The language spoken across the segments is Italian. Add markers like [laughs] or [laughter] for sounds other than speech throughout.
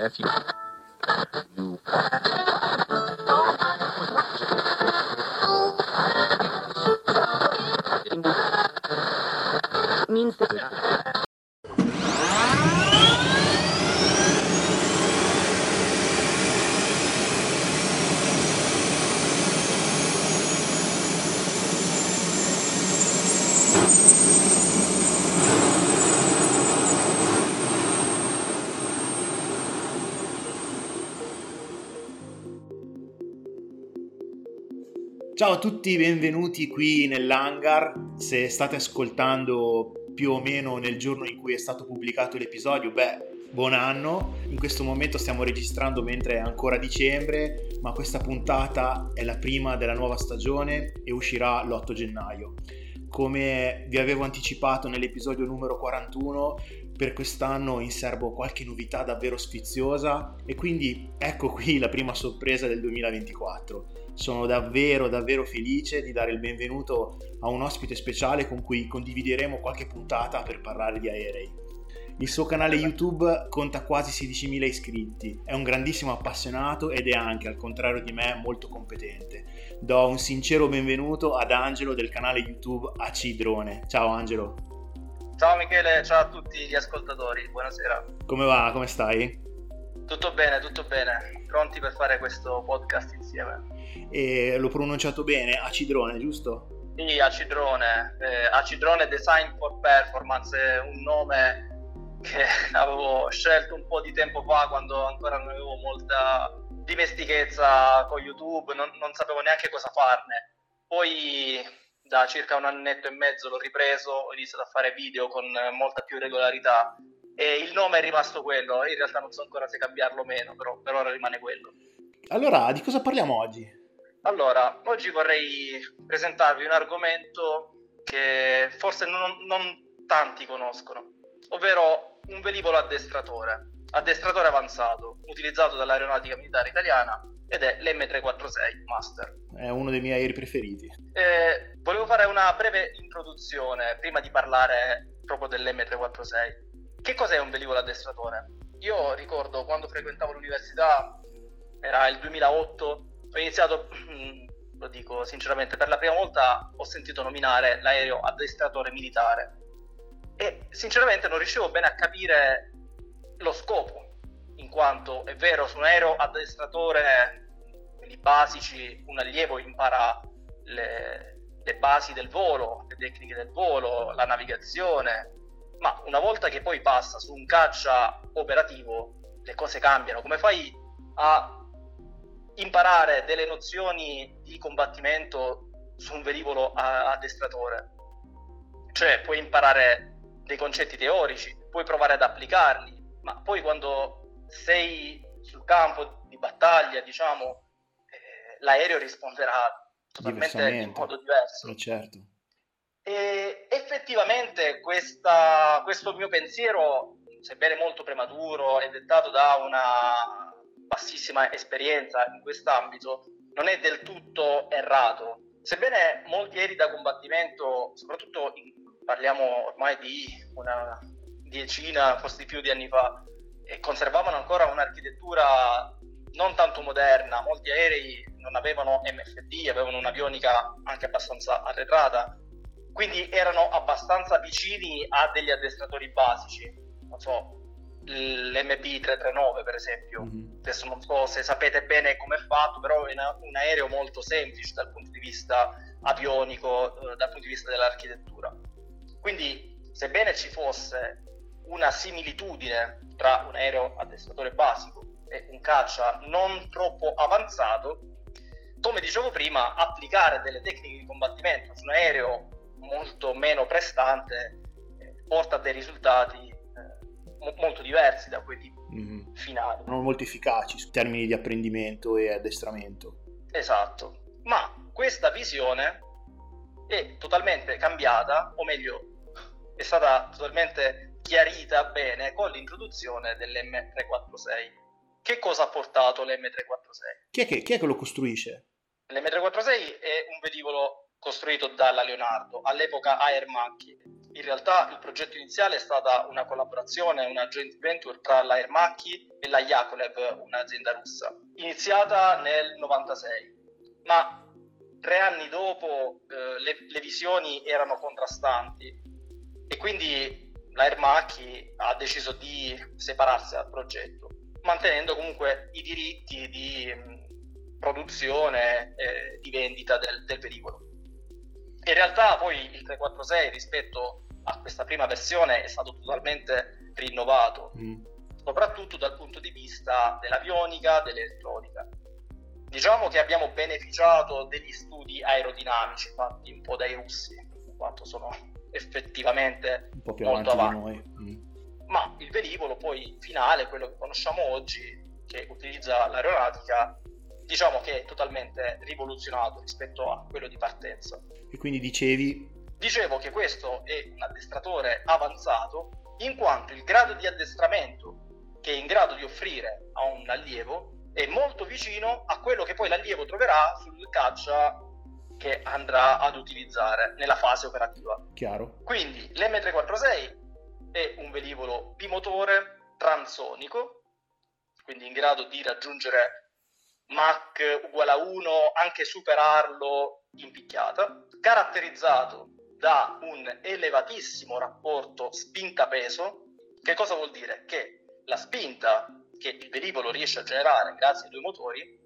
F U. U tutti, benvenuti qui nell'hangar. Se state ascoltando più o meno nel giorno in cui è stato pubblicato l'episodio, beh, buon anno. In questo momento stiamo registrando mentre è ancora dicembre, ma questa puntata è la prima della nuova stagione e uscirà l'8 gennaio. Come vi avevo anticipato nell'episodio numero 41, per quest'anno in serbo qualche novità davvero sfiziosa e quindi ecco qui la prima sorpresa del 2024 sono davvero davvero felice di dare il benvenuto a un ospite speciale con cui condivideremo qualche puntata per parlare di aerei. Il suo canale YouTube conta quasi 16.000 iscritti, è un grandissimo appassionato ed è anche, al contrario di me, molto competente. Do un sincero benvenuto ad Angelo del canale YouTube AC Drone. Ciao Angelo. Ciao Michele, ciao a tutti gli ascoltatori, buonasera. Come va? Come stai? Tutto bene, tutto bene. Pronti per fare questo podcast insieme. E l'ho pronunciato bene, Acidrone, giusto? Sì, Acidrone. Eh, Acidrone Design for Performance è un nome che [laughs] avevo scelto un po' di tempo fa quando ancora non avevo molta dimestichezza con YouTube, non, non sapevo neanche cosa farne. Poi da circa un annetto e mezzo l'ho ripreso, ho iniziato a fare video con molta più regolarità e il nome è rimasto quello, in realtà non so ancora se cambiarlo o meno, però per ora rimane quello. Allora, di cosa parliamo oggi? Allora, oggi vorrei presentarvi un argomento che forse non, non tanti conoscono, ovvero un velivolo addestratore, addestratore avanzato, utilizzato dall'aeronautica militare italiana ed è l'M346 Master. È uno dei miei aerei preferiti. Eh, volevo fare una breve introduzione prima di parlare proprio dell'M346. Che cos'è un velivolo addestratore? Io ricordo quando frequentavo l'università, era il 2008, ho iniziato, [clears throat] lo dico sinceramente, per la prima volta ho sentito nominare l'aereo addestratore militare e sinceramente non riuscivo bene a capire lo scopo, in quanto è vero, su un aereo addestratore, quelli basici, un allievo impara le, le basi del volo, le tecniche del volo, la navigazione, ma una volta che poi passa su un caccia operativo le cose cambiano. Come fai a imparare delle nozioni di combattimento su un velivolo addestratore? Cioè puoi imparare dei concetti teorici, puoi provare ad applicarli, ma poi quando sei sul campo di battaglia, diciamo, eh, l'aereo risponderà totalmente in modo diverso. Eh, certo. E effettivamente questa, questo mio pensiero, sebbene molto prematuro e dettato da una bassissima esperienza in quest'ambito, non è del tutto errato. Sebbene molti aerei da combattimento, soprattutto in, parliamo ormai di una decina, forse di più di anni fa, conservavano ancora un'architettura non tanto moderna, molti aerei non avevano MFD, avevano un'avionica anche abbastanza arretrata, quindi erano abbastanza vicini a degli addestratori basici, non so, l'MP339 per esempio, mm-hmm. adesso non so se sapete bene come è fatto, però è una, un aereo molto semplice dal punto di vista avionico, eh, dal punto di vista dell'architettura. Quindi sebbene ci fosse una similitudine tra un aereo addestratore basico e un caccia non troppo avanzato, come dicevo prima, applicare delle tecniche di combattimento su un aereo molto meno prestante eh, porta a dei risultati molto diversi da quelli mm-hmm. finali. Non molto efficaci in termini di apprendimento e addestramento. Esatto, ma questa visione è totalmente cambiata, o meglio, è stata totalmente chiarita bene con l'introduzione dell'M346. Che cosa ha portato l'M346? Chi è che, chi è che lo costruisce? L'M346 è un velivolo costruito dalla Leonardo, all'epoca Air Monkey. In realtà il progetto iniziale è stata una collaborazione, una joint venture tra la Ermacchi e la Yakolev, un'azienda russa, iniziata nel 96. Ma tre anni dopo eh, le, le, visioni erano contrastanti e quindi la Ermacchi ha deciso di separarsi dal progetto, mantenendo comunque i diritti di mh, produzione e di vendita del, del velivolo. In realtà poi il 346 rispetto a questa prima versione è stato totalmente rinnovato, mm. soprattutto dal punto di vista dell'avionica, dell'elettronica. Diciamo che abbiamo beneficiato degli studi aerodinamici fatti un po' dai russi, in quanto sono effettivamente un po' più molto avanti. Mm. Ma il velivolo poi finale, quello che conosciamo oggi, che utilizza l'aeronautica, diciamo che è totalmente rivoluzionato rispetto a quello di partenza. E quindi dicevi? Dicevo che questo è un addestratore avanzato in quanto il grado di addestramento che è in grado di offrire a un allievo è molto vicino a quello che poi l'allievo troverà sul caccia che andrà ad utilizzare nella fase operativa. Chiaro. Quindi l'M346 è un velivolo bimotore transonico, quindi in grado di raggiungere Mach uguale a 1, anche superarlo in picchiata, caratterizzato da un elevatissimo rapporto spinta-peso. Che cosa vuol dire? Che la spinta che il velivolo riesce a generare grazie ai due motori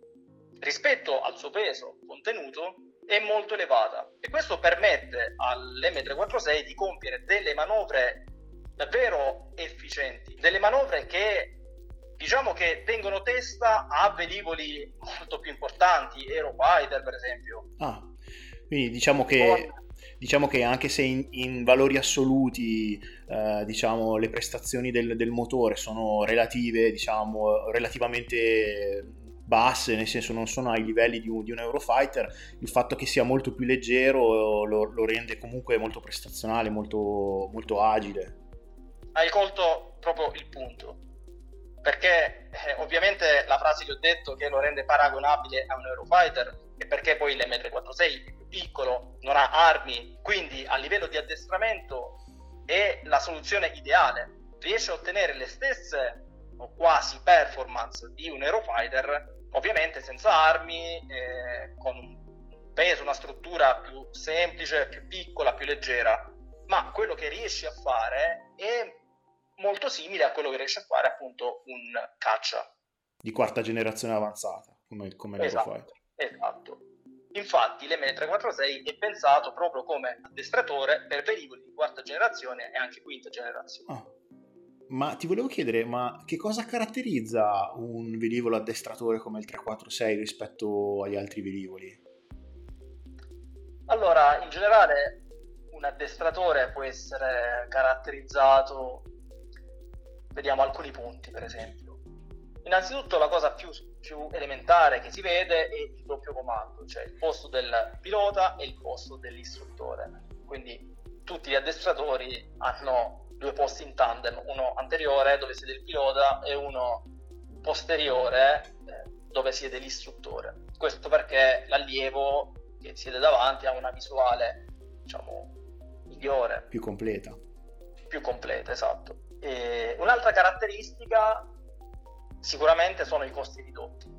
rispetto al suo peso contenuto è molto elevata e questo permette all'M346 di compiere delle manovre davvero efficienti, delle manovre che diciamo che tengono testa a velivoli molto più importanti, Aerofighter per esempio. Ah, quindi diciamo che, diciamo che anche se in, in valori assoluti eh, diciamo, le prestazioni del, del, motore sono relative, diciamo, relativamente basse, nel senso non sono ai livelli di un, di un Eurofighter, il fatto che sia molto più leggero lo, lo rende comunque molto prestazionale, molto, molto agile. Hai colto proprio il punto perché eh, ovviamente la frase che ho detto che lo rende paragonabile a un Eurofighter è perché poi l'M346 è più piccolo, non ha armi, quindi a livello di addestramento è la soluzione ideale. Riesce a ottenere le stesse o quasi performance di un Eurofighter, ovviamente senza armi, eh, con un peso, una struttura più semplice, più piccola, più leggera. Ma quello che riesce a fare è molto simile a quello che riesce a fare appunto un caccia. Di quarta generazione avanzata, come, come esatto, l'Eurofighter. Esatto. Infatti l'M346 è pensato proprio come addestratore per velivoli di quarta generazione e anche quinta generazione. Ah. Ma ti volevo chiedere, ma che cosa caratterizza un velivolo addestratore come il 346 rispetto agli altri velivoli? Allora, in generale un addestratore può essere caratterizzato vediamo alcuni punti, per esempio. Innanzitutto la cosa più, più, elementare che si vede è il doppio comando, cioè il posto del pilota e il posto dell'istruttore. Quindi tutti gli addestratori hanno due posti in tandem, uno anteriore dove siede il pilota e uno posteriore eh, dove siede l'istruttore. Questo perché l'allievo che siede davanti ha una visuale, diciamo, migliore. Più completa. Più completa, esatto. E un'altra caratteristica sicuramente sono i costi ridotti,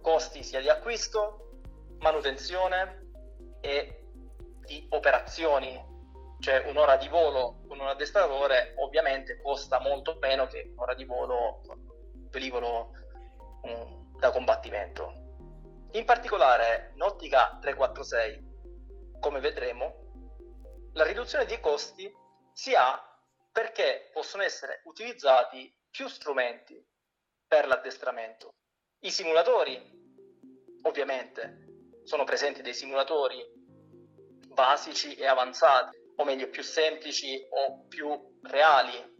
costi sia di acquisto, manutenzione e di operazioni, cioè un'ora di volo con un addestratore ovviamente costa molto meno che un'ora di volo velivolo um, da combattimento. In particolare in ottica 346, come vedremo, la riduzione dei costi si ha perché possono essere utilizzati più strumenti per l'addestramento. I simulatori, ovviamente, sono presenti dei simulatori basici e avanzati, o meglio più semplici o più reali,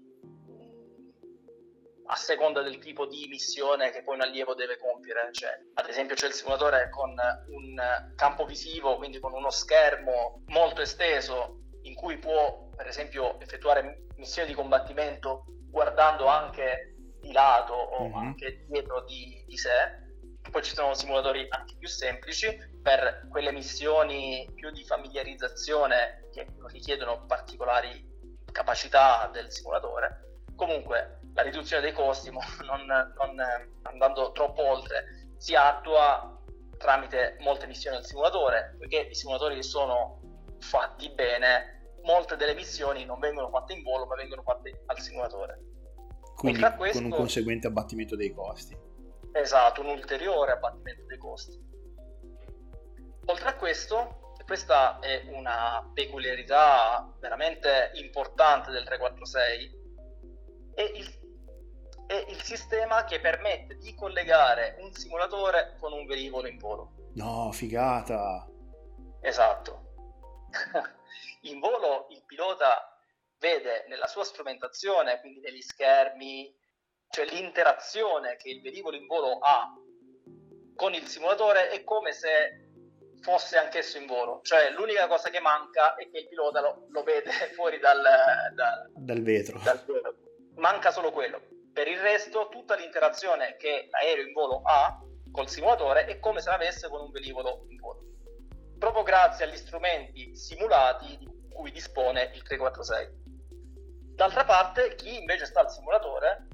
a seconda del tipo di missione che poi un allievo deve compiere. Cioè, ad esempio c'è il simulatore con un campo visivo, quindi con uno schermo molto esteso in cui può per esempio effettuare missioni di combattimento guardando anche di lato o mm-hmm. anche dietro di, di sé. Poi ci sono simulatori anche più semplici per quelle missioni più di familiarizzazione che non richiedono particolari capacità del simulatore. Comunque la riduzione dei costi, [laughs] non, non andando troppo oltre, si attua tramite molte missioni al simulatore, perché i simulatori sono fatti bene, molte delle missioni non vengono fatte in volo, ma vengono fatte al simulatore. Quindi questo, con un conseguente abbattimento dei costi. Esatto, un ulteriore abbattimento dei costi. Oltre a questo, questa è una peculiarità veramente importante del 346, è il, è il sistema che permette di collegare un simulatore con un velivolo in volo. No, figata! Esatto. [laughs] in volo il pilota vede nella sua strumentazione, quindi negli schermi, cioè l'interazione che il velivolo in volo ha con il simulatore è come se fosse anch'esso in volo, cioè l'unica cosa che manca è che il pilota lo, lo vede [laughs] fuori dal, dal, dal, vetro. dal, vetro. Manca solo quello. Per il resto, tutta l'interazione che l'aereo in volo ha col simulatore è come se l'avesse con un velivolo in volo. Proprio grazie agli strumenti simulati di cui dispone il 346. D'altra parte, chi invece sta al simulatore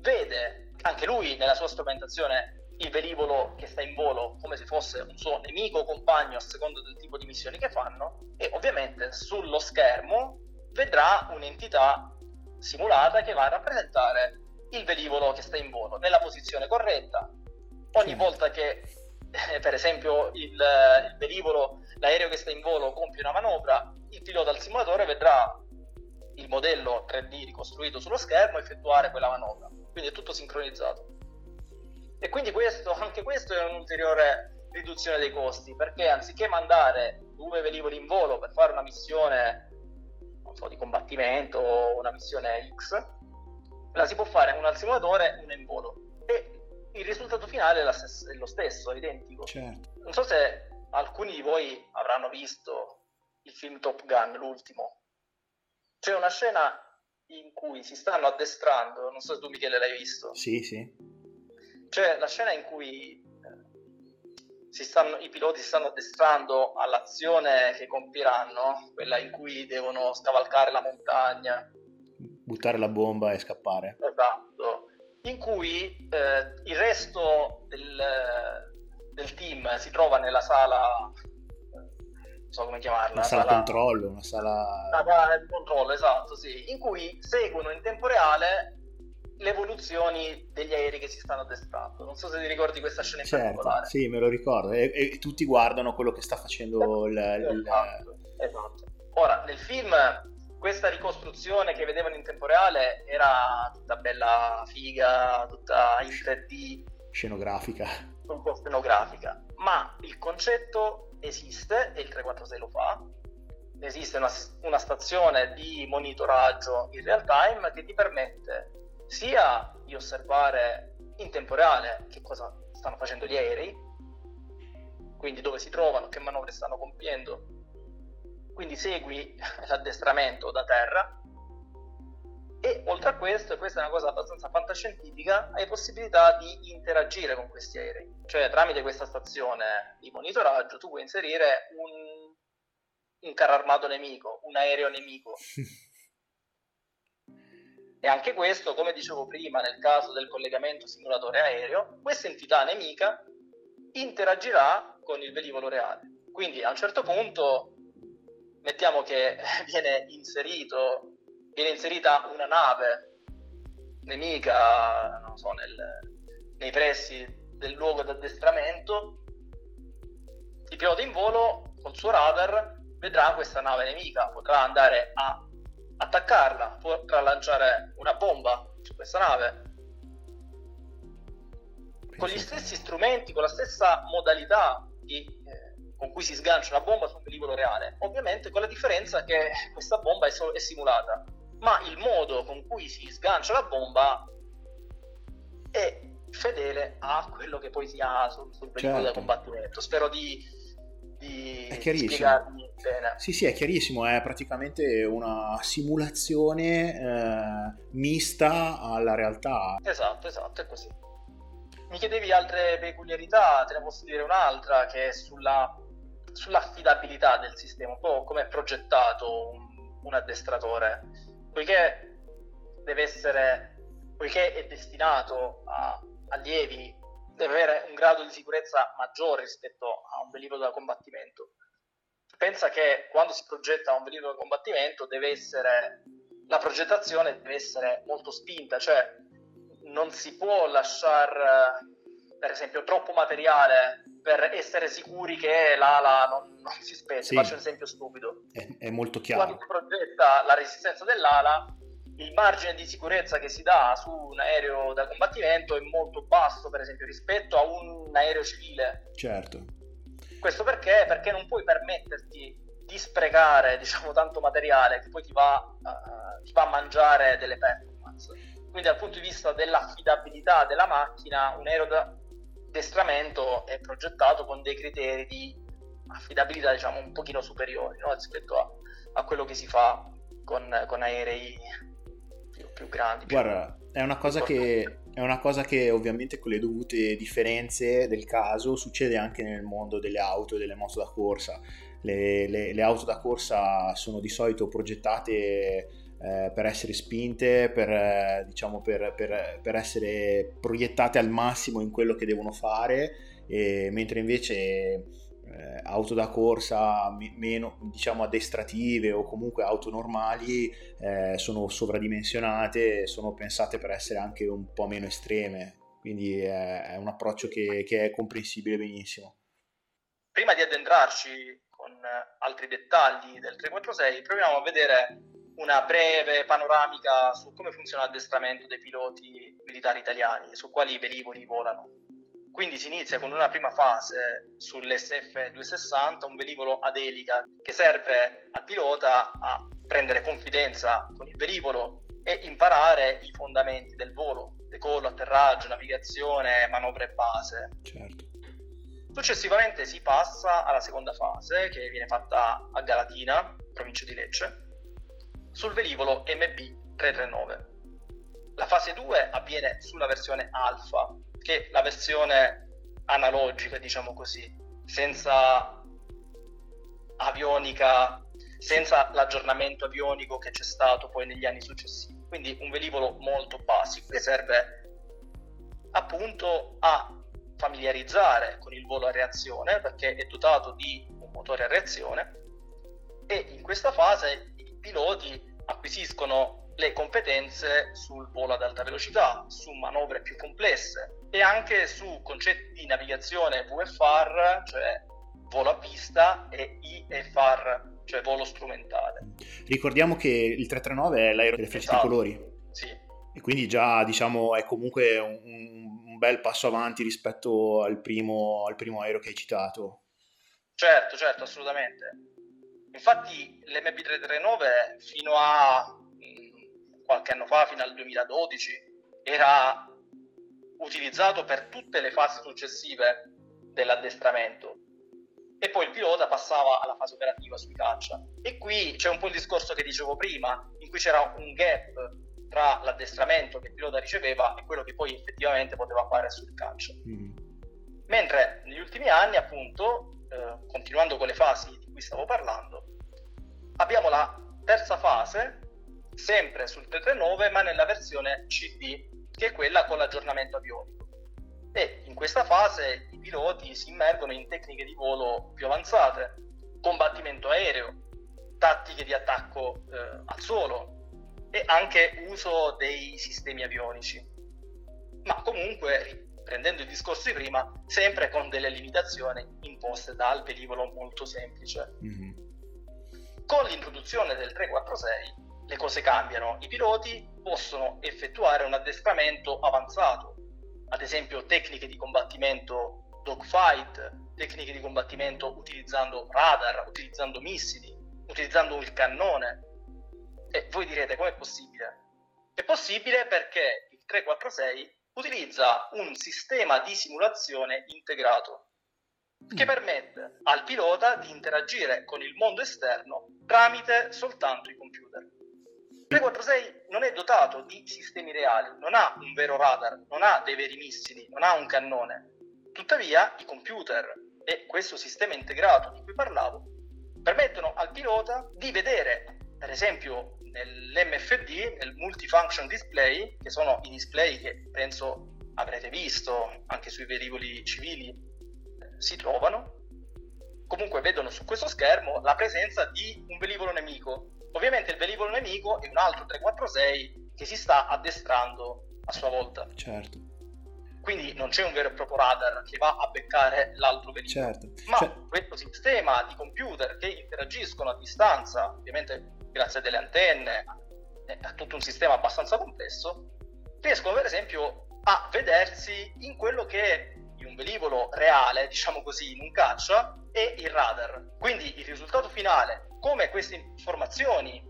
vede anche lui nella sua strumentazione il velivolo che sta in volo come se fosse un suo nemico o compagno a seconda del tipo di missioni che fanno e ovviamente sullo schermo vedrà un'entità simulata che va a rappresentare il velivolo che sta in volo nella posizione corretta. Ogni volta che eh, per esempio il, il velivolo, l'aereo che sta in volo compie una manovra, il pilota al simulatore vedrà il modello 3D ricostruito sullo schermo effettuare quella manovra. Quindi è tutto sincronizzato. E quindi questo, anche questo è un'ulteriore riduzione dei costi, perché anziché mandare due velivoli in volo per fare una missione so, di combattimento o una missione X, la si può fare una al simulatore e una in volo. E il risultato finale è, lo stesso, è identico. Certo. Non so se alcuni di voi avranno visto il film Top Gun, l'ultimo, c'è una scena in cui si stanno addestrando, non so se tu Michele l'hai visto. Sì, sì. C'è la scena in cui eh, stanno, i piloti si stanno addestrando all'azione che compieranno, quella in cui devono scavalcare la montagna. Buttare la bomba e scappare. Esatto. In cui eh, il resto del, del team si trova nella sala non so come chiamarla. Una sala, sala controllo, una sala... Sala di controllo, esatto, sì, in cui seguono in tempo reale le evoluzioni degli aerei che si stanno addestrando. Non so se ti ricordi questa scena in certo, particolare. Sì, me lo ricordo. E, e, tutti guardano quello che sta facendo il... Esatto, il... esatto. Ora, nel film questa ricostruzione che vedevano in tempo reale era tutta bella figa, tutta in 3D. Scenografica. Un po' scenografica. Ma il concetto esiste e il 346 lo fa. Esiste una, una stazione di monitoraggio in real time che ti permette sia di osservare in tempo reale che cosa stanno facendo gli aerei, quindi dove si trovano, che manovre stanno compiendo, quindi segui [laughs] l'addestramento da terra e oltre a questo, e questa è una cosa abbastanza fantascientifica, hai possibilità di interagire con questi aerei. Cioè tramite questa stazione di monitoraggio tu puoi inserire un, un carro armato nemico, un aereo nemico. [laughs] e anche questo, come dicevo prima, nel caso del collegamento simulatore aereo, questa entità nemica interagirà con il velivolo reale. Quindi a un certo punto mettiamo che [laughs] viene inserito viene inserita una nave nemica, non so, nel, nei pressi del luogo d'addestramento, il pilota in volo col suo radar vedrà questa nave nemica, potrà andare a attaccarla, potrà lanciare una bomba su questa nave. Con gli stessi strumenti, con la stessa modalità di, con cui si sgancia una bomba su un velivolo reale, ovviamente con la differenza che questa bomba è, so- è simulata ma il modo con cui si sgancia la bomba è fedele a quello che poi si ha sul, sul periodo certo. del combattimento. Spero di, di è spiegarmi bene. Sì, sì, è chiarissimo, è praticamente una simulazione eh, mista alla realtà. Esatto, esatto, è così. Mi chiedevi altre peculiarità, te ne posso dire un'altra che è sulla, sull'affidabilità del sistema, un po' come è progettato un un addestratore, poiché deve essere, poiché è destinato a allievi, deve avere un grado di sicurezza maggiore rispetto a un velivolo da combattimento. Pensa che quando si progetta un velivolo da combattimento deve essere la progettazione deve essere molto spinta, cioè non si può lasciare per esempio troppo materiale per essere sicuri che l'ala non, non si spezza. Sì. Faccio un esempio stupido. È, è, molto chiaro. Quando si progetta la resistenza dell'ala, il margine di sicurezza che si dà su un aereo da combattimento è molto basso, per esempio, rispetto a un aereo civile. Certo. Questo perché? Perché non puoi permetterti di sprecare, diciamo, tanto materiale che poi ti va, uh, ti va a mangiare delle performance. Quindi dal punto di vista dell'affidabilità della macchina, un aereo da addestramento è progettato con dei criteri di affidabilità diciamo un pochino superiori no? rispetto a, a, quello che si fa con, con aerei più, più grandi. Più Guarda, è una, cosa che, è una cosa che ovviamente con le dovute differenze del caso succede anche nel mondo delle auto e delle moto da corsa. Le, le, le auto da corsa sono di solito progettate eh, per essere spinte, per, eh, diciamo, per, per, per, essere proiettate al massimo in quello che devono fare, e, mentre invece eh, auto da corsa meno diciamo addestrative o comunque auto normali eh, sono sovradimensionate, sono pensate per essere anche un po' meno estreme, quindi è, un approccio che, che è comprensibile benissimo. Prima di addentrarci con altri dettagli del 346, proviamo a vedere una breve panoramica su come funziona l'addestramento dei piloti militari italiani, su quali velivoli volano. Quindi si inizia con una prima fase sull'SF-260, un velivolo ad elica che serve al pilota a prendere confidenza con il velivolo e imparare i fondamenti del volo, decollo, atterraggio, navigazione, manovre base. Certo. Successivamente si passa alla seconda fase che viene fatta a Galatina, provincia di Lecce, sul velivolo MB339. La fase 2 avviene sulla versione alfa, che è la versione analogica, diciamo così, senza avionica, senza l'aggiornamento avionico che c'è stato poi negli anni successivi. Quindi un velivolo molto basico che serve appunto a familiarizzare con il volo a reazione perché è dotato di un motore a reazione e in questa fase i piloti acquisiscono le competenze sul volo ad alta velocità, su manovre più complesse e anche su concetti di navigazione VFR, cioè volo a vista, e IFR, cioè volo strumentale. Ricordiamo che il 339 è l'aereo delle frecce esatto. colori. Sì. E quindi già diciamo è comunque un, un bel passo avanti rispetto al primo, al primo aereo che hai citato. Certo, certo, assolutamente. Infatti l'MP339 fino a mm, qualche anno fa, fino al 2012, era utilizzato per tutte le fasi successive dell'addestramento e poi il pilota passava alla fase operativa sui caccia. E qui c'è un po' il discorso che dicevo prima, in cui c'era un gap tra l'addestramento che il pilota riceveva e quello che poi effettivamente poteva fare sul caccia. Mm. Mentre negli ultimi anni, appunto, eh, continuando con le fasi cui stavo parlando, abbiamo la terza fase, sempre sul 339, ma nella versione CD, che è quella con l'aggiornamento avionico. E in questa fase i piloti si immergono in tecniche di volo più avanzate, combattimento aereo, tattiche di attacco eh, al suolo e anche uso dei sistemi avionici. Ma comunque prendendo il discorso di prima, sempre con delle limitazioni imposte dal velivolo molto semplice. Mm-hmm. Con l'introduzione del 346 le cose cambiano, i piloti possono effettuare un addestramento avanzato, ad esempio tecniche di combattimento dogfight, tecniche di combattimento utilizzando radar, utilizzando missili, utilizzando il cannone. E voi direte com'è possibile? È possibile perché il 346 utilizza un sistema di simulazione integrato che mm. permette al pilota di interagire con il mondo esterno tramite soltanto i computer. Il 346 non è dotato di sistemi reali, non ha un vero radar, non ha dei veri missili, non ha un cannone. Tuttavia i computer e questo sistema integrato di cui parlavo permettono al pilota di vedere per esempio nell'MFD, nel Multifunction Display, che sono i display che penso avrete visto anche sui velivoli civili, eh, si trovano, comunque vedono su questo schermo la presenza di un velivolo nemico. Ovviamente il velivolo nemico è un altro 346 che si sta addestrando a sua volta. Certo. Quindi non c'è un vero e proprio radar che va a beccare l'altro velivolo. Certo. Ma Cioè- questo sistema di computer che interagiscono a distanza, ovviamente grazie a delle antenne, e a tutto un sistema abbastanza complesso, riescono per esempio a vedersi in quello che in un velivolo reale, diciamo così, in un caccia, è il radar. Quindi il risultato finale, come queste informazioni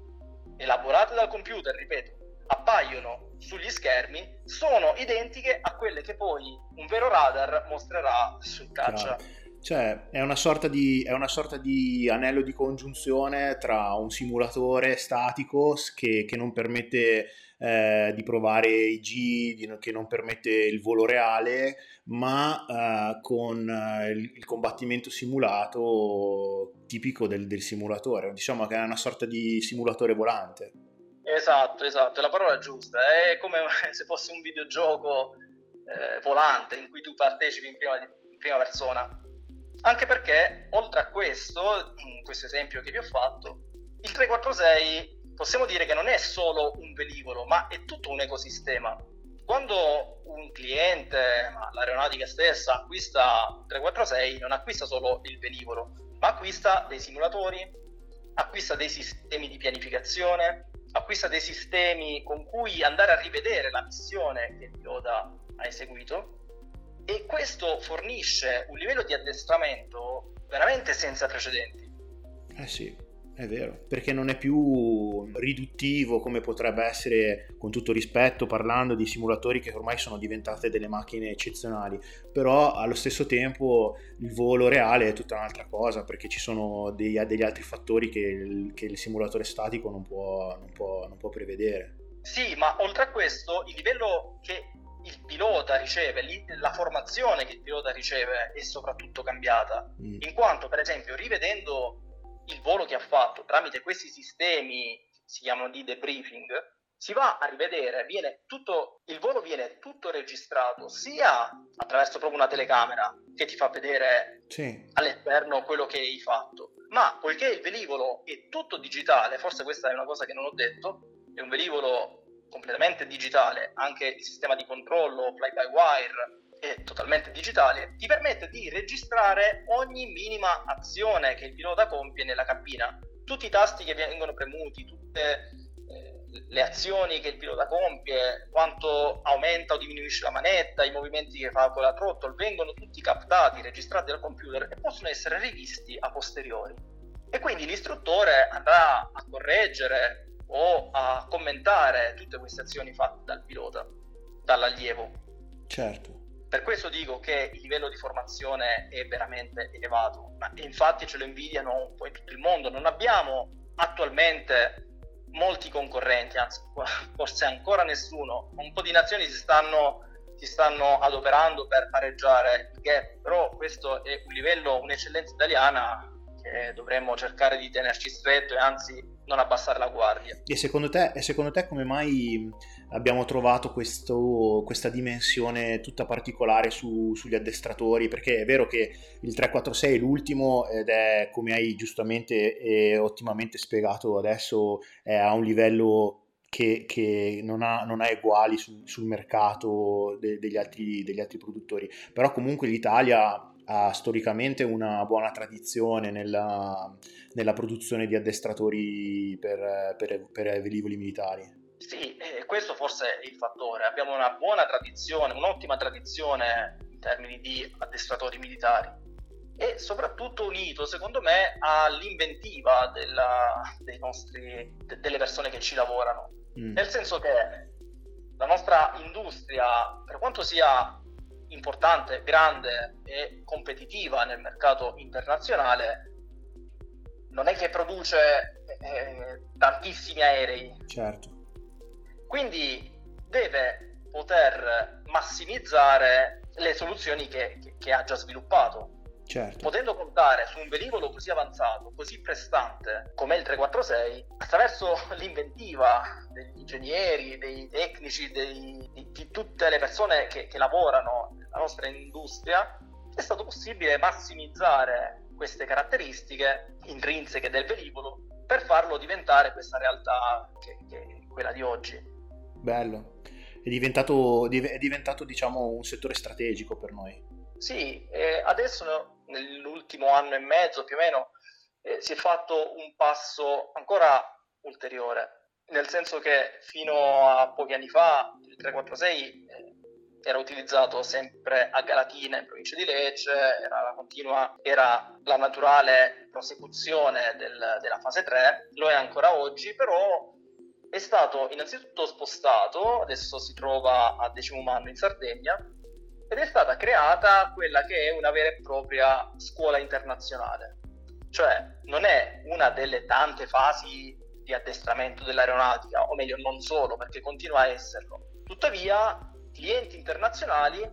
elaborate dal computer, ripeto, appaiono sugli schermi, sono identiche a quelle che poi un vero radar mostrerà sul caccia. Chiaro. Cioè, è una, sorta di, è una sorta di anello di congiunzione tra un simulatore statico che, che non permette eh, di provare i G, di che non permette il volo reale, ma eh, con eh, il, il combattimento simulato tipico del, del simulatore. Diciamo che è una sorta di simulatore volante. Esatto, esatto, è la parola giusta. È come [laughs] se fosse un videogioco eh, volante in cui tu partecipi in prima, in prima persona. Anche perché, oltre a questo, in questo esempio che vi ho fatto, il 346 possiamo dire che non è solo un velivolo, ma è tutto un ecosistema. Quando un cliente, l'aeronautica stessa, acquista un 346, non acquista solo il velivolo, ma acquista dei simulatori, acquista dei sistemi di pianificazione, acquista dei sistemi con cui andare a rivedere la missione che il pilota ha eseguito e questo fornisce un livello di addestramento veramente senza precedenti. Eh sì, è vero, perché non è più riduttivo come potrebbe essere, con tutto rispetto, parlando di simulatori che ormai sono diventate delle macchine eccezionali, però allo stesso tempo il volo reale è tutta un'altra cosa, perché ci sono dei- degli altri fattori che il, che il simulatore statico non può, non può- non può prevedere. Sì, ma oltre a questo, il livello che il pilota riceve, la formazione che il pilota riceve è soprattutto cambiata, Mm. in quanto per esempio rivedendo il volo che ha fatto tramite questi sistemi, si chiamano di debriefing, si va a rivedere, viene tutto, il volo viene tutto registrato sia attraverso proprio una telecamera che ti fa vedere Sì, all'esterno quello che hai fatto. Ma poiché il velivolo è tutto digitale, forse questa è una cosa che non ho detto, è un velivolo completamente digitale, anche il sistema di controllo fly by wire è totalmente digitale, ti permette di registrare ogni minima azione che il pilota compie nella cabina, tutti i tasti che vengono premuti, tutte eh, le azioni che il pilota compie, quanto aumenta o diminuisce la manetta, i movimenti che fa con la throttle, vengono tutti captati, registrati dal computer e possono essere rivisti a posteriori. E quindi l'istruttore andrà a correggere o a commentare tutte queste azioni fatte dal pilota, dall'allievo. certo. Per questo dico che il livello di formazione è veramente elevato, ma infatti ce lo invidiano un po' in tutto il mondo. Non abbiamo attualmente molti concorrenti, anzi [laughs] forse ancora nessuno. Un po' di nazioni si stanno, si stanno adoperando per pareggiare il gap, però questo è un livello, un'eccellenza italiana che dovremmo cercare di tenerci stretto e anzi non abbassare la guardia. E secondo te, e secondo te come mai abbiamo trovato questo- questa dimensione tutta particolare su- sugli addestratori? Perché è vero che il 346 è l'ultimo ed è, come hai giustamente e ottimamente spiegato adesso, è a un livello che, che non, ha, non ha uguali sul, sul mercato de- degli, altri, degli altri produttori. Però comunque l'Italia ha storicamente una buona tradizione nella, nella produzione di addestratori per, per- per velivoli militari. Sì, eh, questo forse è il fattore. Abbiamo una buona tradizione, un'ottima tradizione in termini di addestratori militari e soprattutto unito, secondo me, all'inventiva della- dei nostri- de- delle persone che ci lavorano. Mm. Nel senso che la nostra industria, per quanto sia importante, grande e competitiva nel mercato internazionale, non è che produce eh, tantissimi aerei, Certo, quindi deve poter massimizzare le soluzioni che, che- che ha già sviluppato. Certo. Potendo contare su un velivolo così avanzato, così prestante come il 346, attraverso [laughs] l'inventiva degli ingegneri, dei tecnici, dei, di, di, tutte le persone che, che lavorano nella nostra industria, è stato possibile massimizzare queste caratteristiche intrinseche del velivolo per farlo diventare questa realtà che, che è quella di oggi. Bello, è diventato, è diventato diciamo un settore strategico per noi. Sì, eh, adesso nell'ultimo anno e mezzo più o meno eh, si è fatto un passo ancora ulteriore, nel senso che fino a pochi anni fa il 346 eh, era utilizzato sempre a Galatina in provincia di Lecce, era la, continua, era la naturale prosecuzione del, della fase 3, lo è ancora oggi, però è stato innanzitutto spostato, adesso si trova a Decimomanno in Sardegna, ed è stata creata quella che è una vera e propria scuola internazionale. Cioè non è una delle tante fasi di addestramento dell'aeronautica, o meglio non solo perché continua a esserlo. Tuttavia clienti internazionali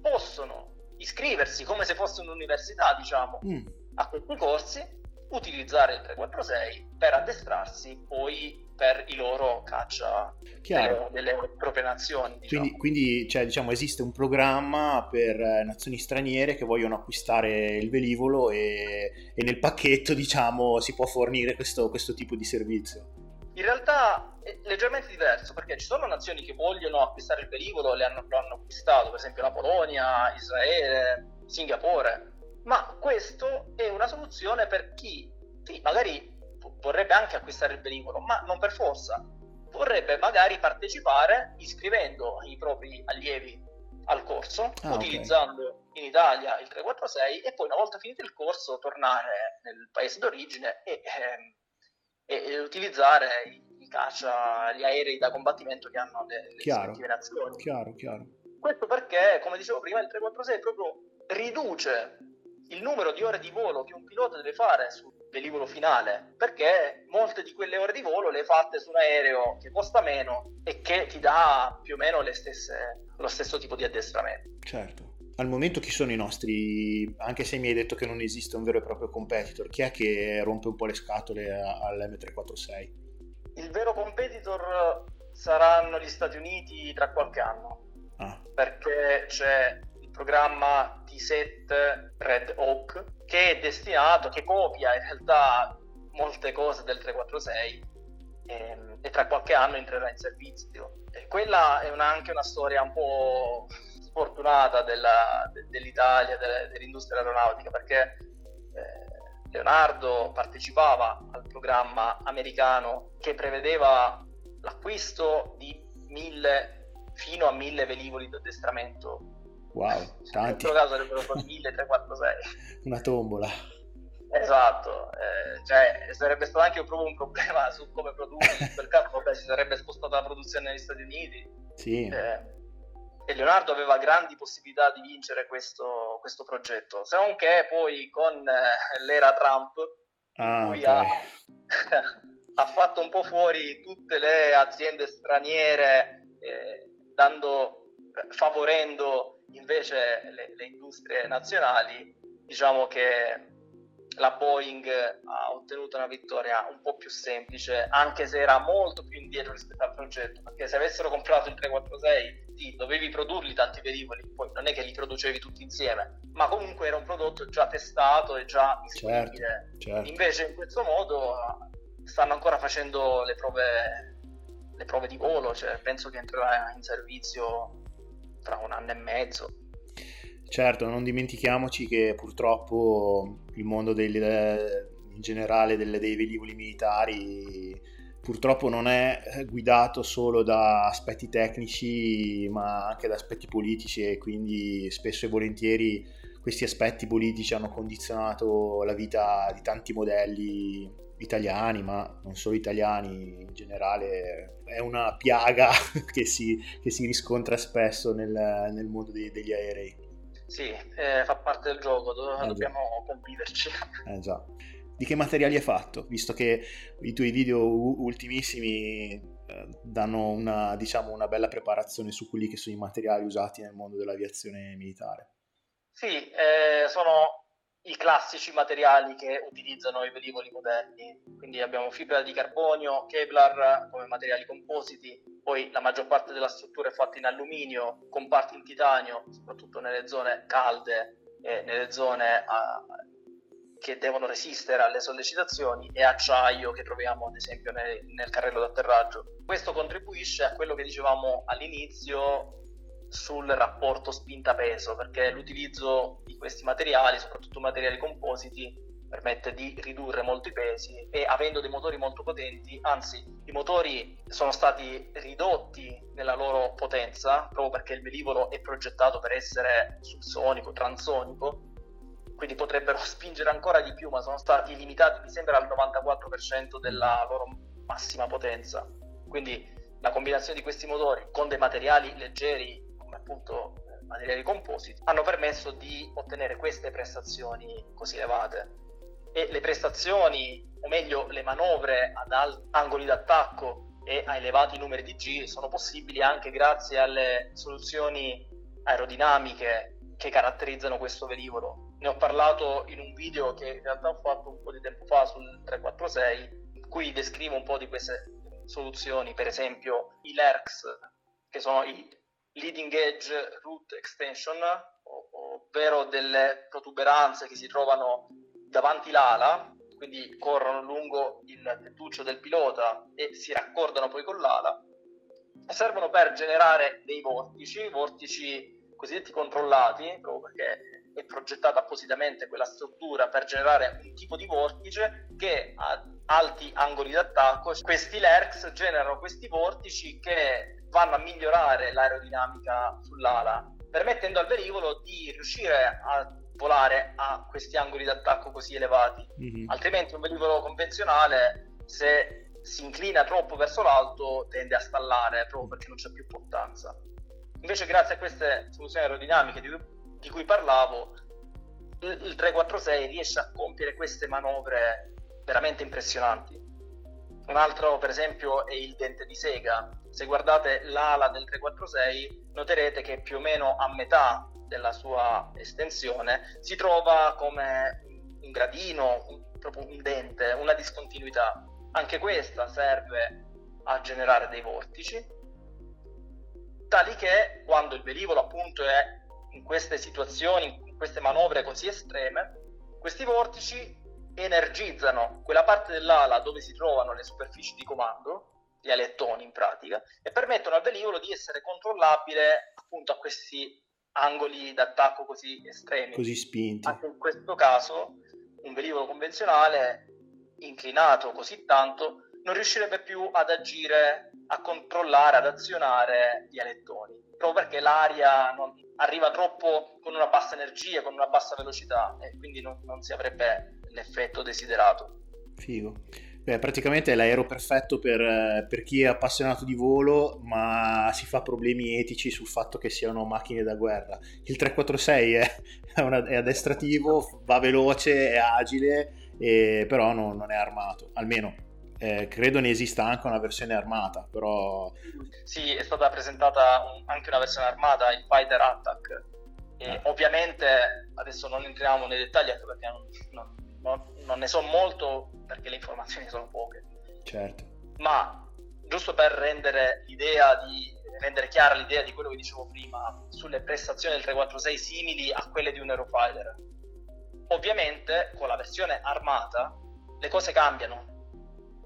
possono iscriversi come se fosse un'università, diciamo, mm. a questi corsi, utilizzare il 346 per addestrarsi poi per i loro caccia delle, delle, proprie nazioni. Diciamo. Quindi, quindi cioè, diciamo, esiste un programma per eh, nazioni straniere che vogliono acquistare il velivolo e, e nel pacchetto diciamo, si può fornire questo, questo tipo di servizio. In realtà è leggermente diverso perché ci sono nazioni che vogliono acquistare il velivolo e hanno, lo hanno acquistato, per esempio la Polonia, Israele, Singapore, ma questo è una soluzione per chi sì, magari vorrebbe anche acquistare il velivolo, ma non per forza, vorrebbe magari partecipare iscrivendo i propri allievi al corso, ah, utilizzando okay. in Italia il 346 e poi una volta finito il corso tornare nel paese d'origine e, eh, e utilizzare i, i caccia, gli aerei da combattimento che hanno le, le rispettive nazioni. Chiaro, chiaro. Questo perché, come dicevo prima, il 346 proprio riduce il numero di ore di volo che un pilota deve fare sul velivolo finale, perché molte di quelle ore di volo le hai fatte su un aereo che costa meno e che ti dà più o meno stesse, lo stesso tipo di addestramento. Certo. Al momento chi sono i nostri, anche se mi hai detto che non esiste un vero e proprio competitor, chi è che rompe un po' le scatole all'M346? Il vero competitor saranno gli Stati Uniti tra qualche anno. Ah. Perché c'è programma T7 Red Oak che è destinato, che copia in realtà molte cose del 346 e, ehm, e tra qualche anno entrerà in servizio. E quella è una, anche una storia un po' sfortunata della, de, dell'Italia, de, dell'industria aeronautica perché eh, Leonardo partecipava al programma americano che prevedeva l'acquisto di mille, fino a mille velivoli di addestramento Wow, tanti. In questo caso sarebbero stati 1346. [laughs] Una tombola. Esatto, eh, cioè sarebbe stato anche proprio un problema su come produrre, in quel caso vabbè, si sarebbe spostata la produzione negli Stati Uniti. Sì. Eh, e Leonardo aveva grandi possibilità di vincere questo, questo progetto, se non che poi con eh, l'era Trump, ah, lui okay. ha, [laughs] ha, fatto un po' fuori tutte le aziende straniere, eh, dando, favorendo invece le, le industrie nazionali, diciamo che la Boeing ha ottenuto una vittoria un po' più semplice, anche se era molto più indietro rispetto al progetto, perché se avessero comprato il 346 sì, dovevi produrli tanti velivoli, poi non è che li producevi tutti insieme, ma comunque era un prodotto già testato e già disponibile. Certo, certo. Invece in questo modo stanno ancora facendo le prove, le prove di volo, cioè penso che entrerà in servizio tra un anno e mezzo. Certo, non dimentichiamoci che purtroppo il mondo del, in generale delle, dei velivoli militari purtroppo non è guidato solo da aspetti tecnici ma anche da aspetti politici e quindi spesso e volentieri questi aspetti politici hanno condizionato la vita di tanti modelli italiani, ma non solo italiani, in generale è una piaga [laughs] che si, che si riscontra spesso nel, nel mondo dei, degli aerei. Sì, eh, fa parte del gioco, eh, dobbiamo conviverci. Eh già. Di che materiali hai fatto? Visto che i tuoi video ultimissimi eh, danno una, diciamo, una bella preparazione su quelli che sono i materiali usati nel mondo dell'aviazione militare. Sì, eh, sono i classici materiali che utilizzano i velivoli moderni. Quindi abbiamo fibra di carbonio, Kevlar come materiali compositi, poi la maggior parte della struttura è fatta in alluminio, con parti in titanio, soprattutto nelle zone calde e nelle zone uh, che devono resistere alle sollecitazioni, e acciaio che troviamo ad esempio nel, nel carrello d'atterraggio. Questo contribuisce a quello che dicevamo all'inizio sul rapporto spinta-peso, perché l'utilizzo di questi materiali, soprattutto materiali compositi, permette di ridurre molti pesi e avendo dei motori molto potenti, anzi i motori sono stati ridotti nella loro potenza proprio perché il velivolo è progettato per essere subsonico, transonico, quindi potrebbero [laughs] spingere ancora di più, ma sono stati limitati mi sembra al 94% della loro massima potenza. Quindi la combinazione di questi motori con dei materiali leggeri appunto materiali compositi, hanno permesso di ottenere queste prestazioni così elevate. E le prestazioni, o meglio le manovre ad alti angoli d'attacco e a elevati numeri di G sono possibili anche grazie alle soluzioni aerodinamiche che caratterizzano questo velivolo. Ne ho parlato in un video che in realtà ho fatto un po' di tempo fa sul 346, in cui descrivo un po' di queste soluzioni, per esempio i LERX, che sono i leading edge root extension, ovvero delle protuberanze che si trovano davanti l'ala, quindi corrono lungo il tettuccio del pilota e si raccordano poi con l'ala, e servono per generare dei vortici, vortici cosiddetti controllati, proprio perché è progettata appositamente quella struttura per generare un tipo di vortice che a alti angoli d'attacco, questi LERX generano questi vortici che vanno a migliorare l'aerodinamica sull'ala, permettendo al velivolo di riuscire a volare a questi angoli d'attacco così elevati. Mm-hmm. Altrimenti un velivolo convenzionale, se si inclina troppo verso l'alto, tende a stallare proprio perché non c'è più portanza. Invece grazie a queste soluzioni aerodinamiche di, di cui parlavo, il, il 346 riesce a compiere queste manovre veramente impressionanti. Un altro, per esempio, è il dente di sega. Se guardate l'ala del 346, noterete che più o meno a metà della sua estensione si trova come un gradino, un, proprio un dente, una discontinuità. Anche questa serve a generare dei vortici, tali che quando il velivolo appunto è in queste situazioni, in queste manovre così estreme, questi vortici energizzano quella parte dell'ala dove si trovano le superfici di comando, gli alettoni in pratica, e permettono al velivolo di essere controllabile appunto a questi angoli d'attacco così estremi. Così spinti. Anche in questo caso un velivolo convenzionale inclinato così tanto non riuscirebbe più ad agire, a controllare, ad azionare gli alettoni, proprio perché l'aria non arriva troppo con una bassa energia, con una bassa velocità e quindi non, non si avrebbe l'effetto desiderato. Figo. Beh, praticamente è l'aereo perfetto per, eh, per, chi è appassionato di volo, ma si fa problemi etici sul fatto che siano macchine da guerra. Il 346 è, è, una, è addestrativo, va veloce, è agile, e, però non, non, è armato. Almeno eh, credo ne esista anche una versione armata, però... Sì, è stata presentata un, anche una versione armata, il Fighter Attack. E ah. Ovviamente adesso non entriamo nei dettagli anche perché non, non non, ne so molto perché le informazioni sono poche. Certo. Ma giusto per rendere l'idea di rendere chiara l'idea di quello che dicevo prima sulle prestazioni del 346 simili a quelle di un Aerofighter. Ovviamente con la versione armata le cose cambiano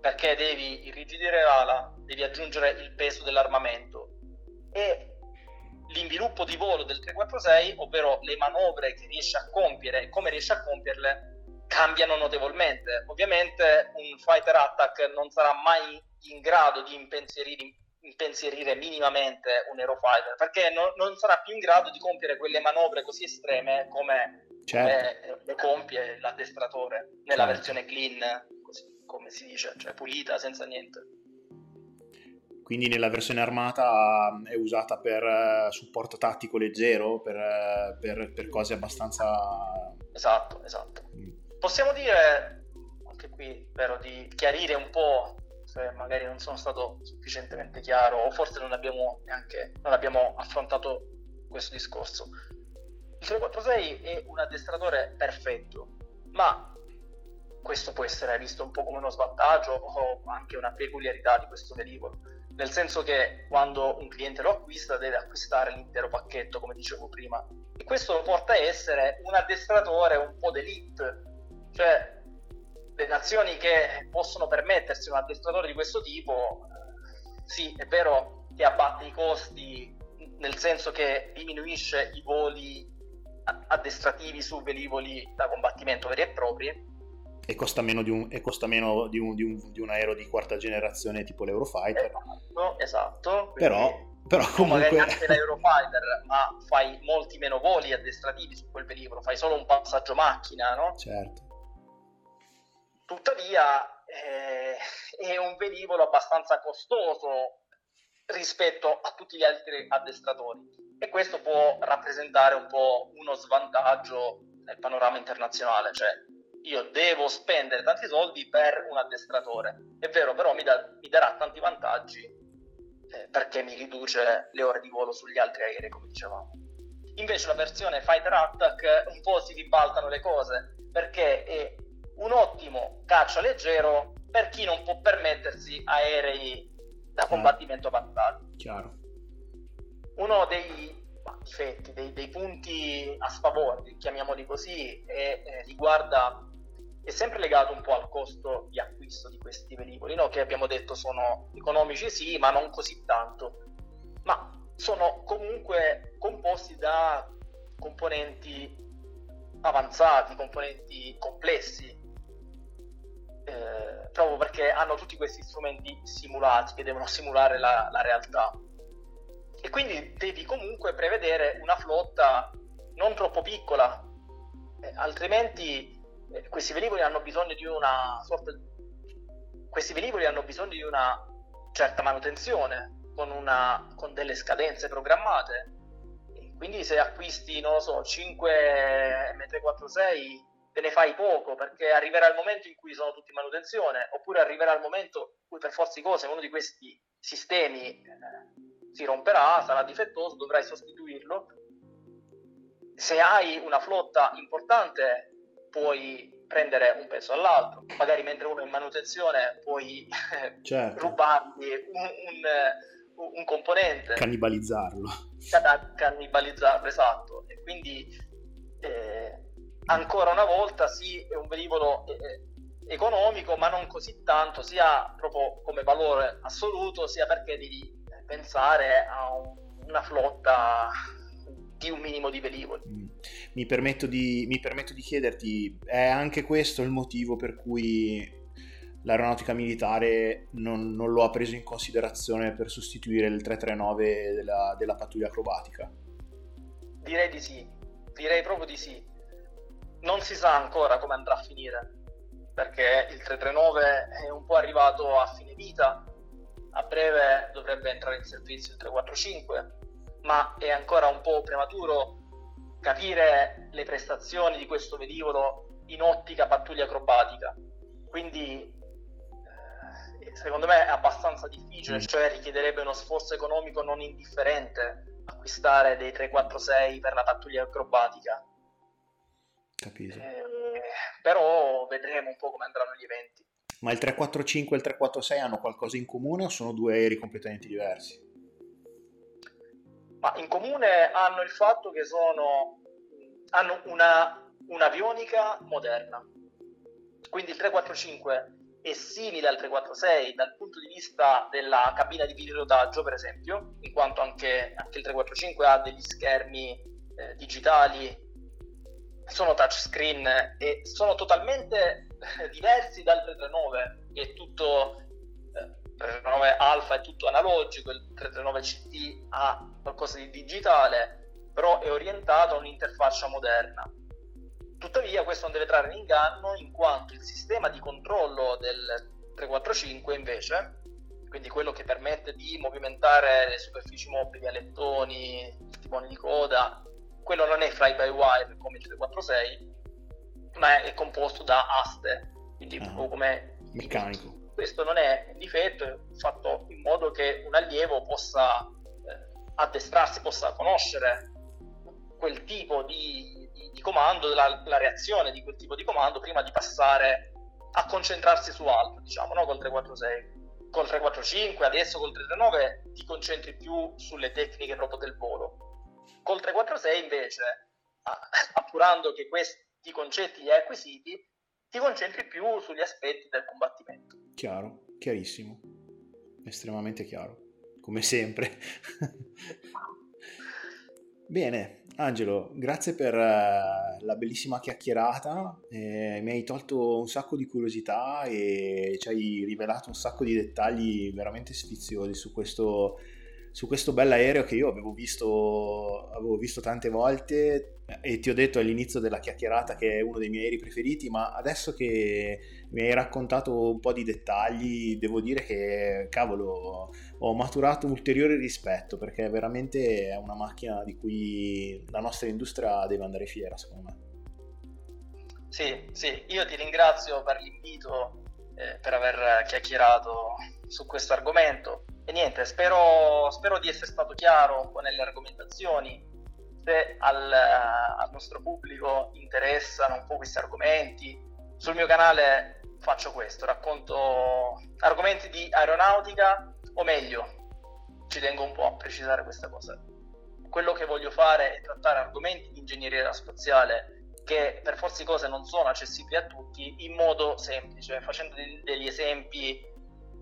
perché devi irrigidire l'ala, devi aggiungere il peso dell'armamento e l'inviluppo di volo del 346, ovvero le manovre che riesce a compiere e come riesce a compierle, cambiano notevolmente. Ovviamente un fighter attack non sarà mai in grado di impensierire, impensierire minimamente un Aerofighter perché no, non sarà più in grado di compiere quelle manovre così estreme come, certo. come le compie l'addestratore nella certo. versione clean, come si dice, cioè pulita, senza niente. Quindi nella versione armata è usata per uh, supporto tattico leggero, per, uh, per, per cose abbastanza... Esatto, esatto. Mm possiamo dire, anche qui spero di chiarire un po' se magari non sono stato sufficientemente chiaro o forse non abbiamo neanche non abbiamo affrontato questo discorso. Il 346 è un addestratore perfetto, ma questo può essere visto un po' come uno svantaggio o anche una peculiarità di questo velivolo, nel senso che quando un cliente lo acquista deve acquistare l'intero pacchetto, come dicevo prima, e questo lo porta a essere un addestratore un po' d'elite, cioè le nazioni che possono permettersi un addestratore di questo tipo, sì, è vero che abbatte i costi, nel senso che diminuisce i voli addestrativi su velivoli da combattimento veri e propri. E costa meno di un, costa meno di un, di un, di un aereo di quarta generazione tipo l'Eurofighter. Esatto, esatto. Però, però comunque... magari anche [laughs] l'Eurofighter, ma fai molti meno voli addestrativi su quel velivolo, fai solo un passaggio macchina, no? Certo. Tuttavia eh, è un velivolo abbastanza costoso rispetto a tutti gli altri addestratori e questo può rappresentare un po' uno svantaggio nel panorama internazionale, cioè io devo spendere tanti soldi per un addestratore, è vero però mi, da, mi darà tanti vantaggi eh, perché mi riduce le ore di volo sugli altri aerei come dicevamo. Invece la versione Fighter Attack un po' si ribaltano le cose perché è un ottimo caccia leggero per chi non può permettersi aerei da combattimento avanzati. Chiaro. Uno dei difetti, dei, dei, punti a sfavore, chiamiamoli così, è, eh, riguarda è sempre legato un po' al costo di acquisto di questi velivoli, no? che abbiamo detto sono economici sì, ma non così tanto, ma sono comunque composti da componenti avanzati, componenti complessi, eh, proprio perché hanno tutti questi strumenti simulati che devono simulare la, la realtà. E quindi devi comunque prevedere una flotta non troppo piccola, eh, altrimenti questi velivoli hanno bisogno di una sorta di... questi velivoli hanno bisogno di una certa manutenzione con, una, con delle scadenze programmate. quindi se acquisti, non lo so, 5 M346 te ne fai poco perché arriverà il momento in cui sono tutti in manutenzione oppure arriverà il momento in cui per forza di cose uno di questi sistemi eh, si romperà, sarà difettoso, dovrai sostituirlo. Se hai una flotta importante puoi prendere un pezzo all'altro, magari mentre uno è in manutenzione puoi [laughs] certo. rubargli un, un, un, componente. Cannibalizzarlo. Cannibalizzarlo, esatto. E quindi... Eh, ancora una volta sì, è un velivolo eh, eh, economico, ma non così tanto, sia proprio come valore assoluto, sia perché devi pensare a un, una flotta di un minimo di velivoli. Mi permetto di, mi permetto di chiederti, è anche questo il motivo per cui l'aeronautica militare non, non, lo ha preso in considerazione per sostituire il 339 della, della pattuglia acrobatica? Direi di sì, direi proprio di sì non si sa ancora come andrà a finire perché il 339 è un po' arrivato a fine vita a breve dovrebbe entrare in servizio il 345 ma è ancora un po' prematuro capire le prestazioni di questo velivolo in ottica pattuglia acrobatica quindi eh, secondo me è abbastanza difficile cioè richiederebbe uno sforzo economico non indifferente acquistare dei 346 per la pattuglia acrobatica Capito. Eh, però vedremo un po' come andranno gli eventi. Ma il 345 e il 346 hanno qualcosa in comune o sono due aerei completamente diversi? Ma in comune hanno il fatto che sono hanno una, un'avionica moderna. Quindi il 345 è simile al 346 dal punto di vista della cabina di pilotaggio, per esempio, in quanto anche, anche il 345 ha degli schermi eh, digitali sono touchscreen e sono totalmente diversi dal 339 che è tutto eh, 339 Alpha è tutto analogico il 339 CT ha qualcosa di digitale però è orientato a un'interfaccia moderna. Tuttavia questo non deve trarre in inganno in quanto il sistema di controllo del 345 invece quindi quello che permette di movimentare le superfici mobili, alettoni, timoni di coda quello non è fly by wire come il 346 ma è composto da aste quindi ah, come meccanico questo non è un difetto è fatto in modo che un allievo possa eh, addestrarsi possa conoscere quel tipo di, di, di comando, la, la, reazione di quel tipo di comando prima di passare a concentrarsi su altro, diciamo, no? col 346. Col 345, adesso col 339 ti concentri più sulle tecniche proprio del volo. Col 346 invece, [laughs] appurando che questi concetti li hai acquisiti, ti concentri più sugli aspetti del combattimento. Chiaro, chiarissimo, estremamente chiaro, come sempre. [laughs] Bene, Angelo, grazie per uh, la bellissima chiacchierata, eh, mi hai tolto un sacco di curiosità e ci hai rivelato un sacco di dettagli veramente sfiziosi su questo, su questo bell'aereo che io avevo visto, avevo visto tante volte e ti ho detto all'inizio della chiacchierata che è uno dei miei aerei preferiti, ma adesso che mi hai raccontato un po' di dettagli, devo dire che, cavolo, ho maturato ulteriore rispetto perché veramente è una macchina di cui la nostra industria deve andare fiera, secondo me. Sì, sì, io ti ringrazio per l'invito, eh, per aver chiacchierato su questo argomento e niente, spero, spero di essere stato chiaro un po' nelle argomentazioni. Se al, al nostro pubblico interessano un po' questi argomenti, sul mio canale faccio questo, racconto argomenti di aeronautica, o meglio, ci tengo un po' a precisare questa cosa. Quello che voglio fare è trattare argomenti di ingegneria aerospaziale che per forza di cose non sono accessibili a tutti in modo semplice, facendo degli esempi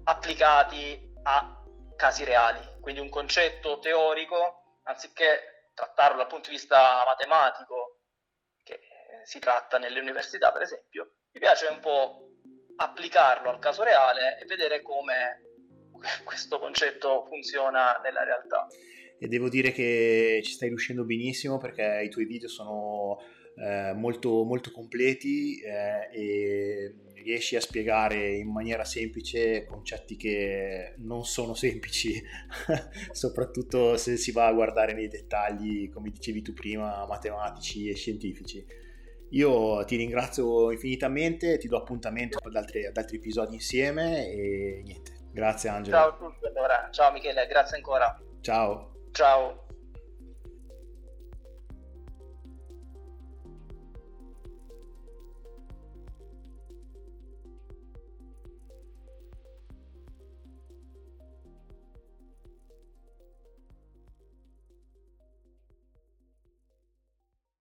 applicati a casi reali. Quindi un concetto teorico, anziché trattarlo dal punto di vista matematico, che si tratta nelle università per esempio, mi piace un po' applicarlo al caso reale e vedere come [laughs] questo concetto funziona nella realtà. E devo dire che ci stai riuscendo benissimo perché i tuoi video sono eh, molto, molto completi eh, e riesci a spiegare in maniera semplice concetti che non sono semplici, [laughs] soprattutto se si va a guardare nei dettagli, come dicevi tu prima, matematici e scientifici. Io ti ringrazio infinitamente, ti do appuntamento ad altri, ad altri episodi insieme e niente. Grazie Angelo. Ciao a tutti allora, ciao Michele, grazie ancora. Ciao. Ciao.